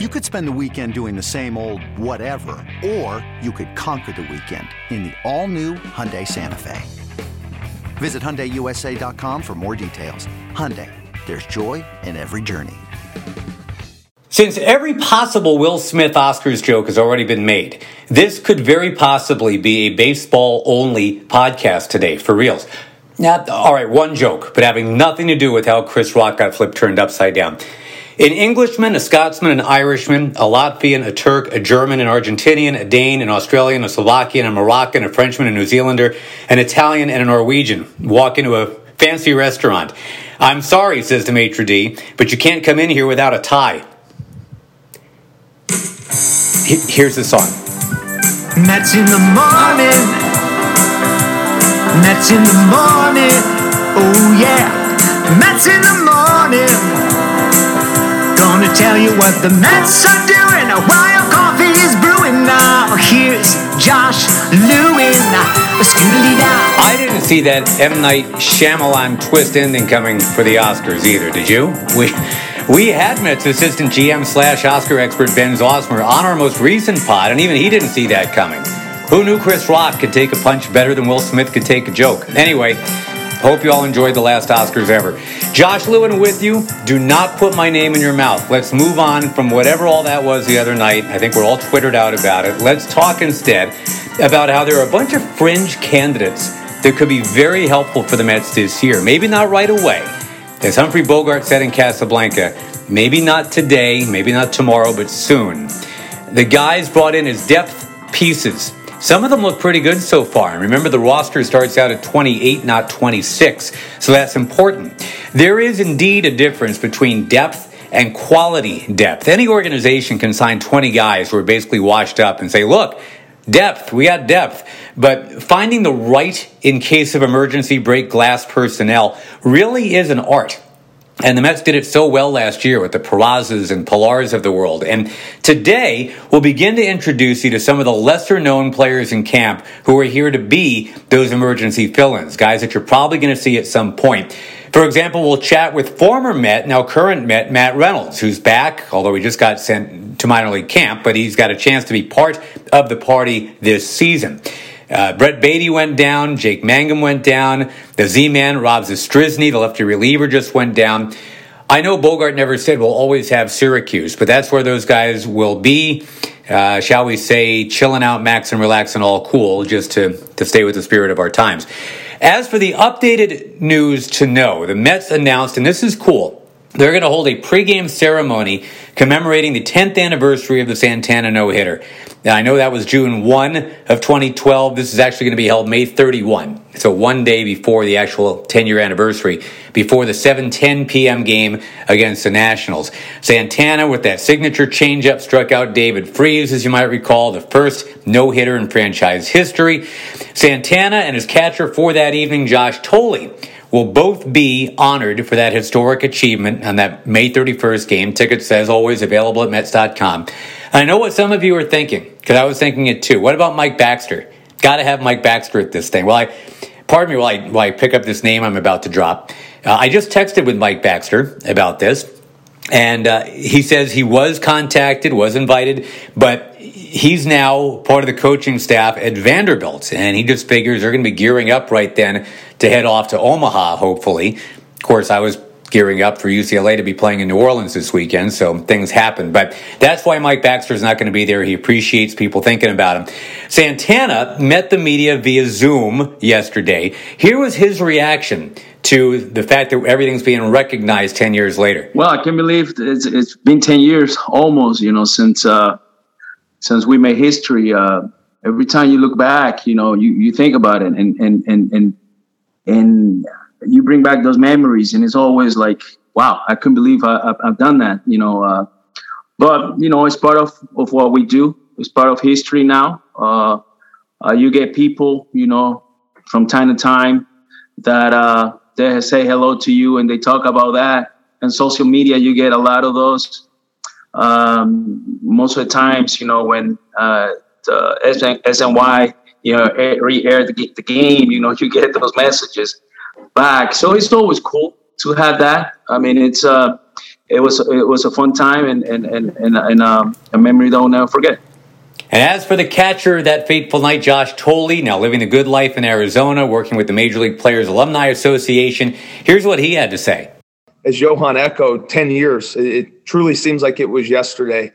You could spend the weekend doing the same old whatever, or you could conquer the weekend in the all-new Hyundai Santa Fe. Visit HyundaiUSA.com for more details. Hyundai, there's joy in every journey. Since every possible Will Smith Oscars joke has already been made, this could very possibly be a baseball-only podcast today, for reals. Now, all right, one joke, but having nothing to do with how Chris Rock got flipped turned upside down. An Englishman, a Scotsman, an Irishman, a Latvian, a Turk, a German, an Argentinian, a Dane, an Australian, a Slovakian, a Moroccan, a Frenchman, a New Zealander, an Italian, and a Norwegian walk into a fancy restaurant. I'm sorry, says the maitre d', but you can't come in here without a tie. Here's the song. Mets in the morning. Mets in the morning. Oh yeah. Mets in the morning. Gonna tell you what the Mets are doing while coffee is brewing. Now here's Josh Lewin. I didn't see that M Night Shyamalan twist ending coming for the Oscars either. Did you? We. We had Mets assistant GM slash Oscar expert Ben Zauzmer on our most recent pod, and even he didn't see that coming. Who knew Chris Rock could take a punch better than Will Smith could take a joke? Anyway, hope you all enjoyed the last Oscars ever. Josh Lewin with you. Do not put my name in your mouth. Let's move on from whatever all that was the other night. I think we're all twittered out about it. Let's talk instead about how there are a bunch of fringe candidates that could be very helpful for the Mets this year. Maybe not right away. As Humphrey Bogart said in Casablanca, maybe not today, maybe not tomorrow, but soon. The guys brought in as depth pieces some of them look pretty good so far. And remember, the roster starts out at 28, not 26. So that's important. There is indeed a difference between depth and quality depth. Any organization can sign 20 guys who are basically washed up and say, look, depth, we got depth. But finding the right in case of emergency break glass personnel really is an art. And the Mets did it so well last year with the Perazas and Pillars of the world. And today, we'll begin to introduce you to some of the lesser known players in camp who are here to be those emergency fill ins, guys that you're probably going to see at some point. For example, we'll chat with former Met, now current Met, Matt Reynolds, who's back, although he just got sent to minor league camp, but he's got a chance to be part of the party this season. Uh, Brett Baty went down. Jake Mangum went down. The Z-Man, Rob Zastryzny, the lefty reliever, just went down. I know Bogart never said we'll always have Syracuse, but that's where those guys will be. Uh, shall we say, chilling out, max and relaxing, all cool, just to, to stay with the spirit of our times. As for the updated news to know, the Mets announced, and this is cool, they're going to hold a pregame ceremony commemorating the 10th anniversary of the Santana no hitter. Now, I know that was June 1 of 2012. This is actually going to be held May 31. So one day before the actual 10 year anniversary, before the 7:10 p.m. game against the Nationals. Santana with that signature changeup struck out David Freese, as you might recall, the first no-hitter in franchise history. Santana and his catcher for that evening, Josh Thole, will both be honored for that historic achievement on that May 31st game. Tickets, as always, available at Mets.com. I know what some of you are thinking, because I was thinking it too. What about Mike Baxter? Got to have Mike Baxter at this thing. Well, I, pardon me while I, while I pick up this name I'm about to drop. Uh, I just texted with Mike Baxter about this, and uh, he says he was contacted, was invited, but he's now part of the coaching staff at Vanderbilt, and he just figures they're going to be gearing up right then to head off to Omaha, hopefully. Of course, I was gearing up for UCLA to be playing in New Orleans this weekend, so things happen. But that's why Mike Baxter is not going to be there. He appreciates people thinking about him. Santana met the media via Zoom yesterday. Here was his reaction to the fact that everything's being recognized 10 years later. Well, I can't believe it's, it's been 10 years almost, you know, since uh, since we made history. Uh, every time you look back, you know, you, you think about it and, and, and, and and you bring back those memories and it's always like wow i couldn't believe I, have done that you know uh, but you know it's part of, of what we do. It's part of history now. Uh, uh, you get people you know from time to time that uh, they say hello to you and they talk about that. And social media you get a lot of those um, most of the times you know when uh, the SNY you know, re-air the, the game, you know, you get those messages back. So it's always cool to have that. I mean, it's uh, it was it was a fun time and and and, and, and um, a memory that I'll never forget. And as for the catcher that fateful night, Josh Thole, now living a good life in Arizona, working with the Major League Players Alumni Association, here's what he had to say. As Johan echoed, 10 years. It truly seems like it was yesterday.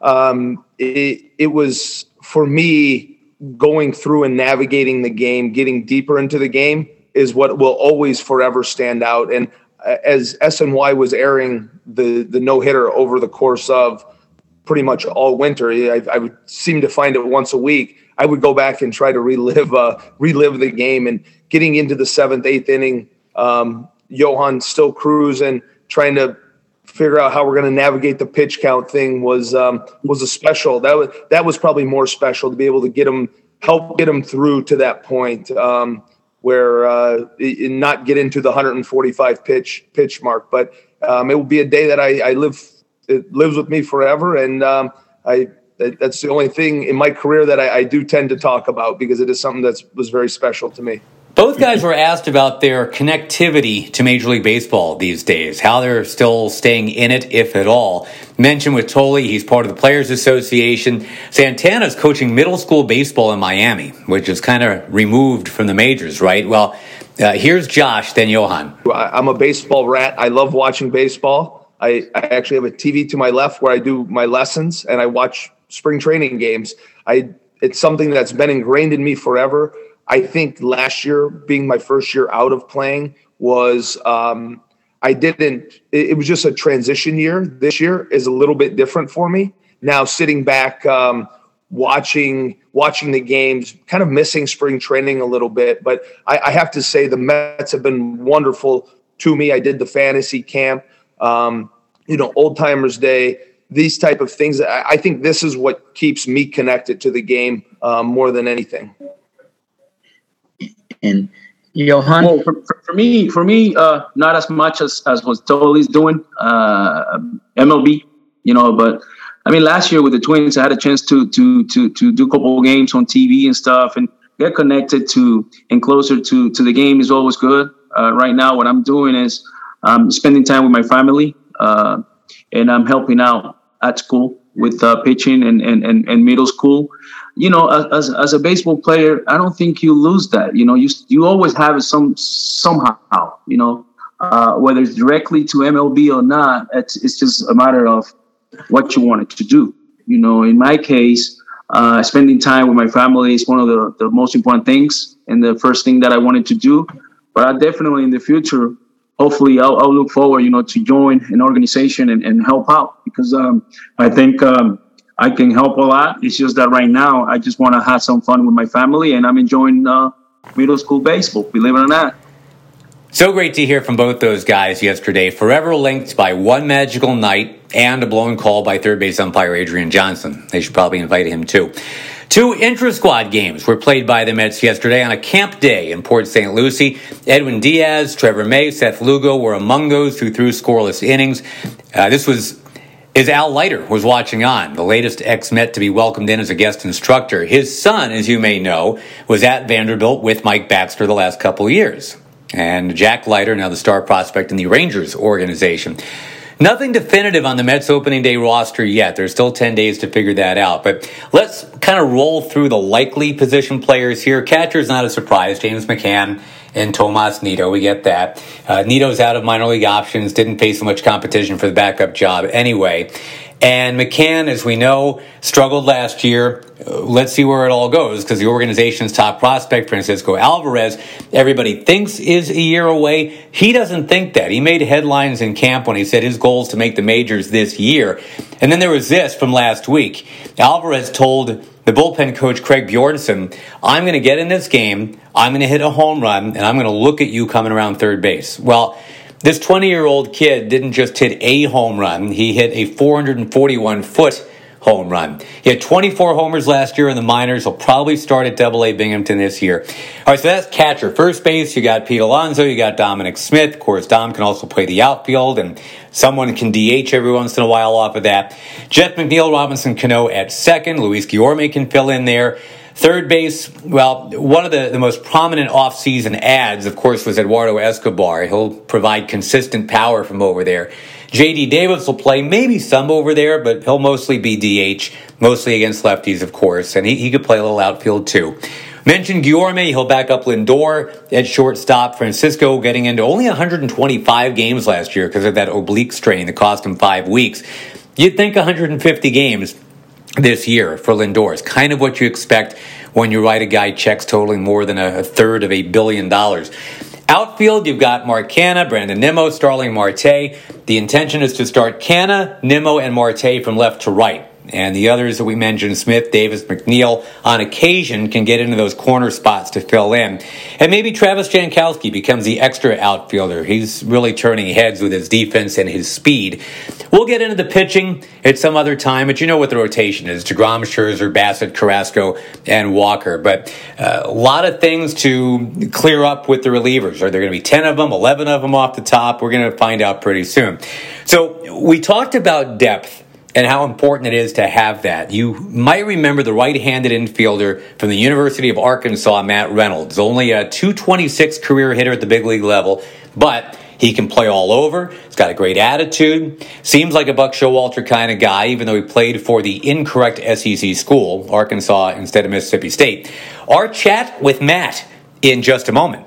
Um, it, it was, for me, going through and navigating the game, getting deeper into the game is what will always forever stand out. And uh, as SNY was airing the, the no hitter over the course of pretty much all winter. I, I, would seem to find it once a week. I would go back and try to relive uh, relive the game and getting into the seventh, eighth inning. Um, Johan still cruising, trying to figure out how we're going to navigate the pitch count thing was um, was a special. That was that was probably more special to be able to get him help get him through to that point um, where uh, not get into the 145 pitch pitch mark. But um, it will be a day that I, I live it lives with me forever. And um, I that's the only thing in my career that I, I, do tend to talk about because it is something that was very special to me. Both guys were asked about their connectivity to Major League Baseball these days, how they're still staying in it, if at all. Mentioned with Thole, he's part of the Players Association. Santana's coaching middle school baseball in Miami, which is kind of removed from the majors, right? Well, uh, here's Josh, then Johan. I'm a baseball rat. I love watching baseball. I, I actually have a TV to my left where I do my lessons and I watch spring training games. I it's something that's been ingrained in me forever. I think last year, being my first year out of playing, was um, I didn't. It, it, was just a transition year. This year is a little bit different for me. Now sitting back, um, watching watching the games, kind of missing spring training a little bit. But I, I have to say the Mets have been wonderful to me. I did the fantasy camp um, you know, old timers day, these type of things. I, I, think this is what keeps me connected to the game um, more than anything. And Johan, well, for, for, me, for me, uh, not as much as as was Thole's doing uh, MLB, you know, but. I mean, last year with the Twins, I had a chance to to to to do a couple games on TV and stuff, and get connected to and closer to to the game is always good. Uh, right now, what I'm doing is I'm spending time with my family, uh, and I'm helping out at school with uh, pitching and, and, and, and, middle school. You know, as, as a baseball player, I don't think you lose that. You know, you you always have it some somehow. You know, uh, whether it's directly to MLB or not, it's it's just a matter of what you wanted to do. You know, in my case, uh, spending time with my family is one of the, the most important things and the first thing that I wanted to do. But I definitely in the future hopefully I'll, I'll, look forward, you know, to join an organization and, and help out because um, I think um, I can help a lot. It's just that right now I just want to have some fun with my family and I'm enjoying uh, middle school baseball, believe it or not. So great to hear from both those guys yesterday. Forever linked by one magical night and a blown call by third base umpire Adrian Johnson. They should probably invite him too. Two intra squad games were played by the Mets yesterday on a camp day in Port St. Lucie. Edwin Diaz, Trevor May, Seth Lugo were among those who threw scoreless innings. Uh, this was as Al Leiter was watching on, the latest ex Met to be welcomed in as a guest instructor. His son, as you may know, was at Vanderbilt with Mike Baxter the last couple years. And Jack Leiter, now the star prospect in the Rangers organization. Nothing definitive on the Mets opening day roster yet. There's still 10 days to figure that out. But let's kind of roll through the likely position players here. Catcher's not a surprise. James McCann and Tomas Nido. We get that. Uh, Nido's out of minor league options, didn't face so much competition for the backup job anyway. And McCann, as we know, struggled last year. Uh, let's see where it all goes because the organization's top prospect, Francisco Alvarez, everybody thinks is a year away. He doesn't think that. He made headlines in camp when he said his goal is to make the majors this year. And then there was this from last week. Alvarez told the bullpen coach, Craig Bjornson, I'm going to get in this game, I'm going to hit a home run, and I'm going to look at you coming around third base. Well, this 20 year old kid didn't just hit a home run, he hit a 441 foot home run. He had 24 homers last year in the minors. He'll probably start at Double A Binghamton this year. All right, so that's catcher. First base, you got Pete Alonso, you got Dominic Smith. Of course, Dom can also play the outfield, and someone can DH every once in a while off of that. Jeff McNeil, Robinson Cano at second. Luis Guillorme can fill in there. Third base, well, one of the, the most prominent offseason ads, of course, was Eduardo Escobar. He'll provide consistent power from over there. JD Davis will play maybe some over there, but he'll mostly be DH, mostly against lefties, of course, and he, he could play a little outfield too. Mentioned Guillorme, he'll back up Lindor at shortstop. Francisco getting into only 125 games last year because of that oblique strain that cost him five weeks. You'd think 150 games this year for Lindor is kind of what you expect when you write a guy checks totaling more than a third of a billion dollars. Outfield, you've got Mark Canha, Brandon Nimmo, Starling Marte. The intention is to start Canha, Nimmo, and Marte from left to right. And the others that we mentioned, Smith, Davis, McNeil, on occasion can get into those corner spots to fill in. And maybe Travis Jankowski becomes the extra outfielder. He's really turning heads with his defense and his speed. We'll get into the pitching at some other time, but you know what the rotation is. DeGrom, Scherzer, Bassitt, Carrasco, and Walker. But uh, a lot of things to clear up with the relievers. Are there going to be 10 of them, 11 of them off the top? We're going to find out pretty soon. So we talked about depth and how important it is to have that. You might remember the right-handed infielder from the University of Arkansas, Matt Reynolds, only a 226 career hitter at the big league level, but he can play all over. He's got a great attitude. Seems like a Buck Showalter kind of guy, even though he played for the incorrect SEC school, Arkansas instead of Mississippi State. Our chat with Matt in just a moment.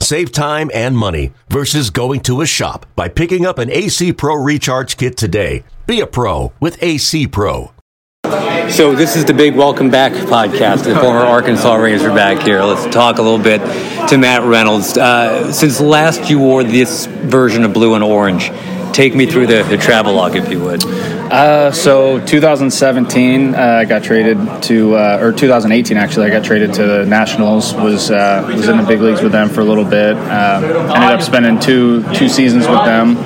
Save time and money versus going to a shop by picking up an AC Pro Recharge Kit today. Be a pro with AC Pro. So this is the big welcome back podcast. The former Arkansas Ranger Razorback here. Let's talk a little bit to Matt Reynolds. Uh, since last you wore this version of blue and orange, take me through the, the travel log, if you would. Uh, so 2017, uh, I got traded to, uh, or 2018 actually, I got traded to the Nationals. Was uh, was in the big leagues with them for a little bit. Uh, ended up spending two two seasons with them.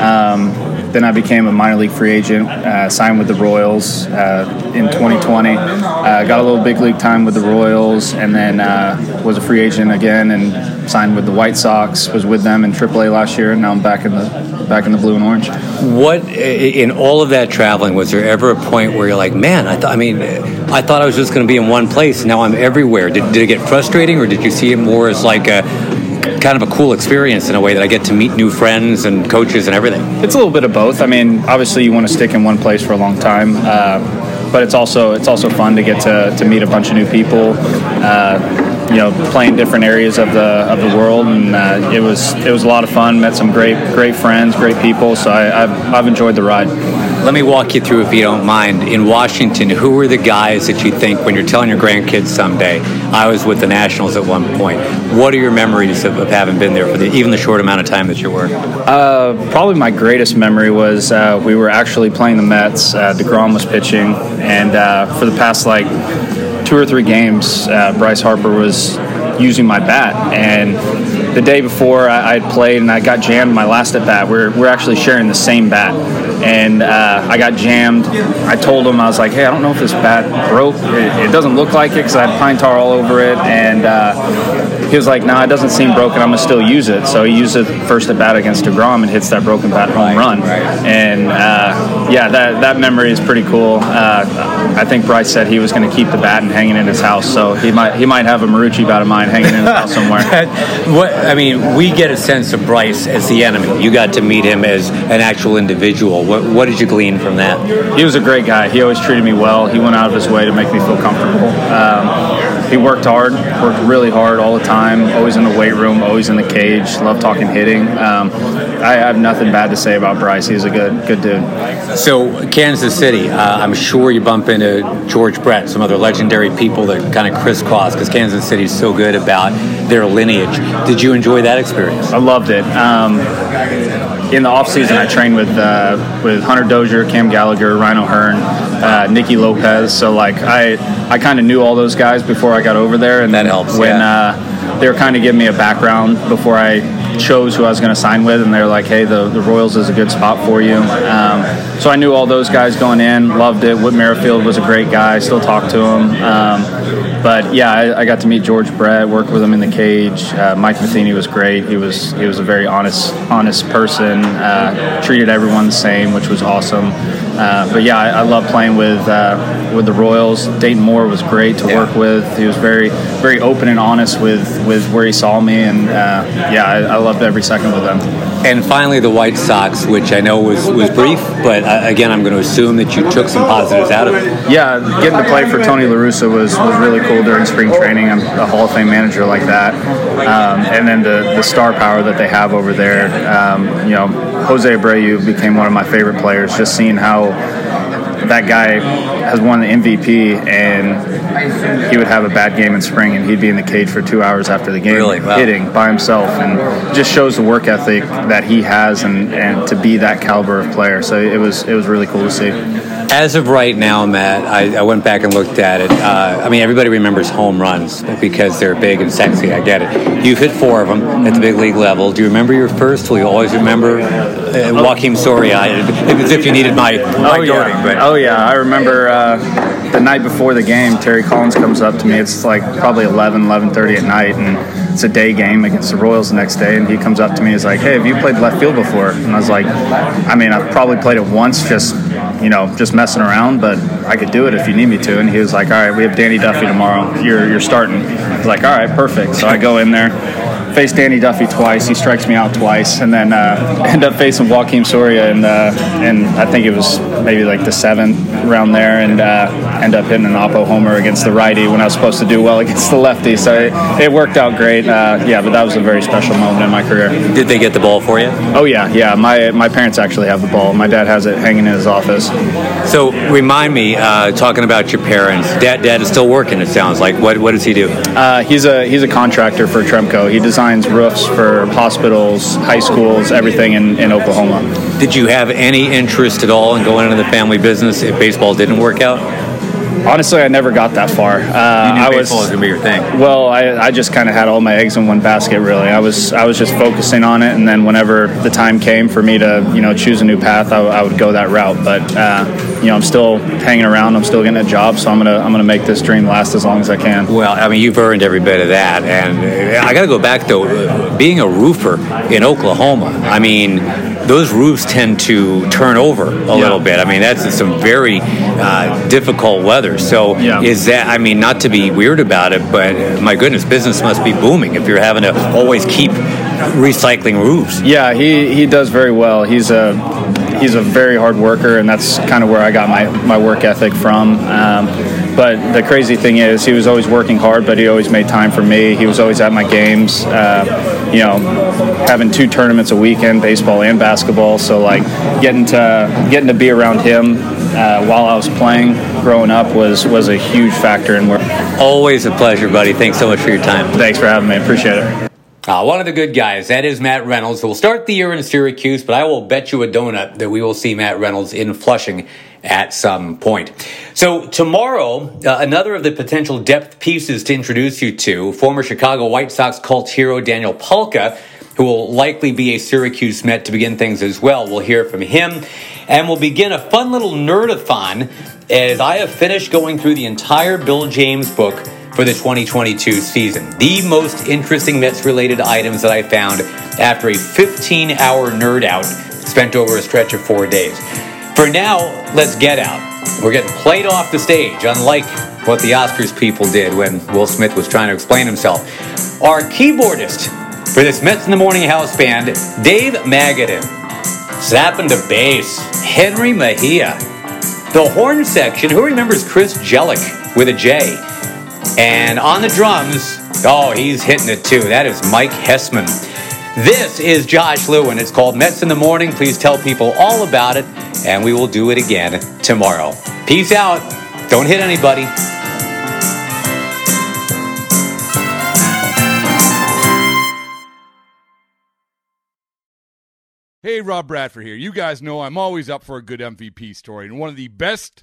Um, then I became a minor league free agent, uh, signed with the Royals uh, in 2020. Uh, got a little big league time with the Royals, and then uh, was a free agent again and signed with the White Sox. Was with them in AAA last year, and now I'm back in the back in the blue and orange. What in all of that traveling was there ever a point where you're like, man, I thought, I mean, I thought I was just going to be in one place. Now I'm everywhere. Did, did it get frustrating, or did you see it more as like a kind of a cool experience in a way that I get to meet new friends and coaches and everything. It's a little bit of both. I mean, obviously you want to stick in one place for a long time. Uh, but it's also it's also fun to get to, to meet a bunch of new people. Uh, you know, playing different areas of the of the world, and uh, it was it was a lot of fun. Met some great great friends, great people. So I, have I've enjoyed the ride. Let me walk you through, if you don't mind. In Washington, who were the guys that you think when you're telling your grandkids someday? I was with the Nationals at one point. What are your memories of, of having been there for the, even the short amount of time that you were? Uh, probably my greatest memory was uh, we were actually playing the Mets. Uh, Degrom was pitching, and uh, for the past like two or three games, uh, Bryce Harper was using my bat. And the day before I, I played and I got jammed my last at bat, we're, we're actually sharing the same bat. And uh, I got jammed. I told him, I was like, hey, I don't know if this bat broke. It, it doesn't look like it because I had pine tar all over it. And uh, he was like, "No, nah, it doesn't seem broken. I'm gonna still use it." So he used it first at bat against Degrom and hits that broken bat home run. Right. And uh, yeah, that that memory is pretty cool. Uh, I think Bryce said he was going to keep the bat and hanging in his house, so he might he might have a Marucci bat of mine hanging in his house somewhere. what I mean, we get a sense of Bryce as the enemy. You got to meet him as an actual individual. What what did you glean from that? He was a great guy. He always treated me well. He went out of his way to make me feel comfortable. Um, he worked hard, worked really hard all the time. Always in the weight room, always in the cage. Love talking hitting. Um, I have nothing bad to say about Bryce. He's a good good dude. So Kansas City, uh, I'm sure you bump into George Brett, some other legendary people that kind of crisscross because Kansas City is so good about their lineage. Did you enjoy that experience? I loved it. Um, in the off season, I trained with uh, with Hunter Dozier, Cam Gallagher, Ryan O'Hearn, uh, Nicky Lopez. So like I I kind of knew all those guys before I got over there, and that helps. When yeah. uh, they were kind of giving me a background before I chose who I was going to sign with, and they're like, "Hey, the, the Royals is a good spot for you." Um, so I knew all those guys going in, loved it. Whit Merrifield was a great guy, still talk to him. Um, but yeah, I, I, got to meet George Brett, work with him in the cage. Uh, Mike Matheny was great. He was he was a very honest honest person. Uh, treated everyone the same, which was awesome. Uh, but yeah, I, I, love playing with uh, with the Royals. Dayton Moore was great to yeah. work with. He was very very open and honest with with where he saw me, and uh, yeah, I, I loved every second with them. And finally, the White Sox, which I know was, was brief, but uh, again, I'm going to assume that you took some positives out of it. Yeah, getting to play for Tony La Russa was, was really cool during spring training. I'm a Hall of Fame manager like that. Um, and then the, the star power that they have over there. Um, you know, Jose Abreu became one of my favorite players, just seeing how that guy has won the MVP, and he would have a bad game in spring, and he'd be in the cage for two hours after the game, really? wow. hitting by himself, and just shows the work ethic that he has, and, and to be that caliber of player. So it was it was really cool to see. As of right now, Matt, I, I went back and looked at it. Uh, I mean, everybody remembers home runs because they're big and sexy. I get it. You've hit four of them at the big league level. Do you remember your first? Will you always remember uh, Joakim Soria? As if you needed my, my oh, yeah. But. Oh yeah, I remember uh, the night before the game. Terry Collins comes up to me. It's like probably 11, 11:30 at night, and it's a day game against the Royals the next day. And he comes up to me. He's like, "Hey, have you played left field before?" And I was like, "I mean, I've probably played it once, just." You know, just messing around, but I could do it if you need me to. And he was like, all right, we have Danny Duffy tomorrow. You're, you're starting. I was like, all right, perfect. So I go in there faced Danny Duffy twice. He strikes me out twice, and then uh, end up facing Joakim Soria, and uh, and I think it was maybe like the seventh round there, and uh, end up hitting an oppo homer against the righty when I was supposed to do well against the lefty. So it, it worked out great. Uh, yeah, but that was a very special moment in my career. Did they get the ball for you? Oh yeah, yeah. My my parents actually have the ball. My dad has it hanging in his office. So remind me, uh, talking about your parents. Dad, dad is still working. It sounds like. What what does he do? Uh, he's a he's a contractor for Tremco. He designs roofs for hospitals, high schools, everything in, in Oklahoma. Did you have any interest at all in going into the family business if baseball didn't work out? Honestly, I never got that far. Uh, I was, was gonna be your thing. Well, I, I just kind of had all my eggs in one basket. Really, I was I was just focusing on it, and then whenever the time came for me to you know choose a new path, I, I would go that route. But uh, you know, I'm still hanging around. I'm still getting a job, so I'm gonna I'm gonna make this dream last as long as I can. Well, I mean, you've earned every bit of that, and I got to go back though. Being a roofer in Oklahoma, I mean, those roofs tend to turn over a yeah. little bit. I mean, that's some very uh, difficult weather. So, yeah. is that? I mean, not to be weird about it, but my goodness, business must be booming if you're having to always keep recycling roofs. Yeah, he he does very well. He's a he's a very hard worker, and that's kind of where I got my, my work ethic from. Um, but the crazy thing is, he was always working hard, but he always made time for me. He was always at my games. Uh, you know, having two tournaments a weekend, baseball and basketball. So like getting to getting to be around him uh, while I was playing growing up was was a huge factor in where. Always a pleasure, buddy. Thanks so much for your time. Thanks for having me. Appreciate it. Uh, one of the good guys, that is Matt Reynolds. We'll start the year in Syracuse, but I will bet you a donut that we will see Matt Reynolds in Flushing at some point. So tomorrow, uh, another of the potential depth pieces to introduce you to, former Chicago White Sox cult hero Daniel Palka, who will likely be a Syracuse Met to begin things as well. We'll hear from him, and we'll begin a fun little nerdathon as I have finished going through the entire Bill James book for the 2022 season. The most interesting Mets related items that I found after a 15 hour nerd out spent over a stretch of four days. For now, let's get out. We're getting played off the stage, unlike what the Oscars people did when Will Smith was trying to explain himself. Our keyboardist for this Mets in the Morning House band, Dave Magadan. Snapping to bass, Jenrry Mejia. The horn section, who remembers Chris Jelic with a J? And on the drums, oh, he's hitting it too. That is Mike Hessman. This is Josh Lewin. It's called Mets in the Morning. Please tell people all about it, and we will do it again tomorrow. Peace out. Don't hit anybody. Hey, Rob Bradford here. You guys know I'm always up for a good MVP story, and one of the best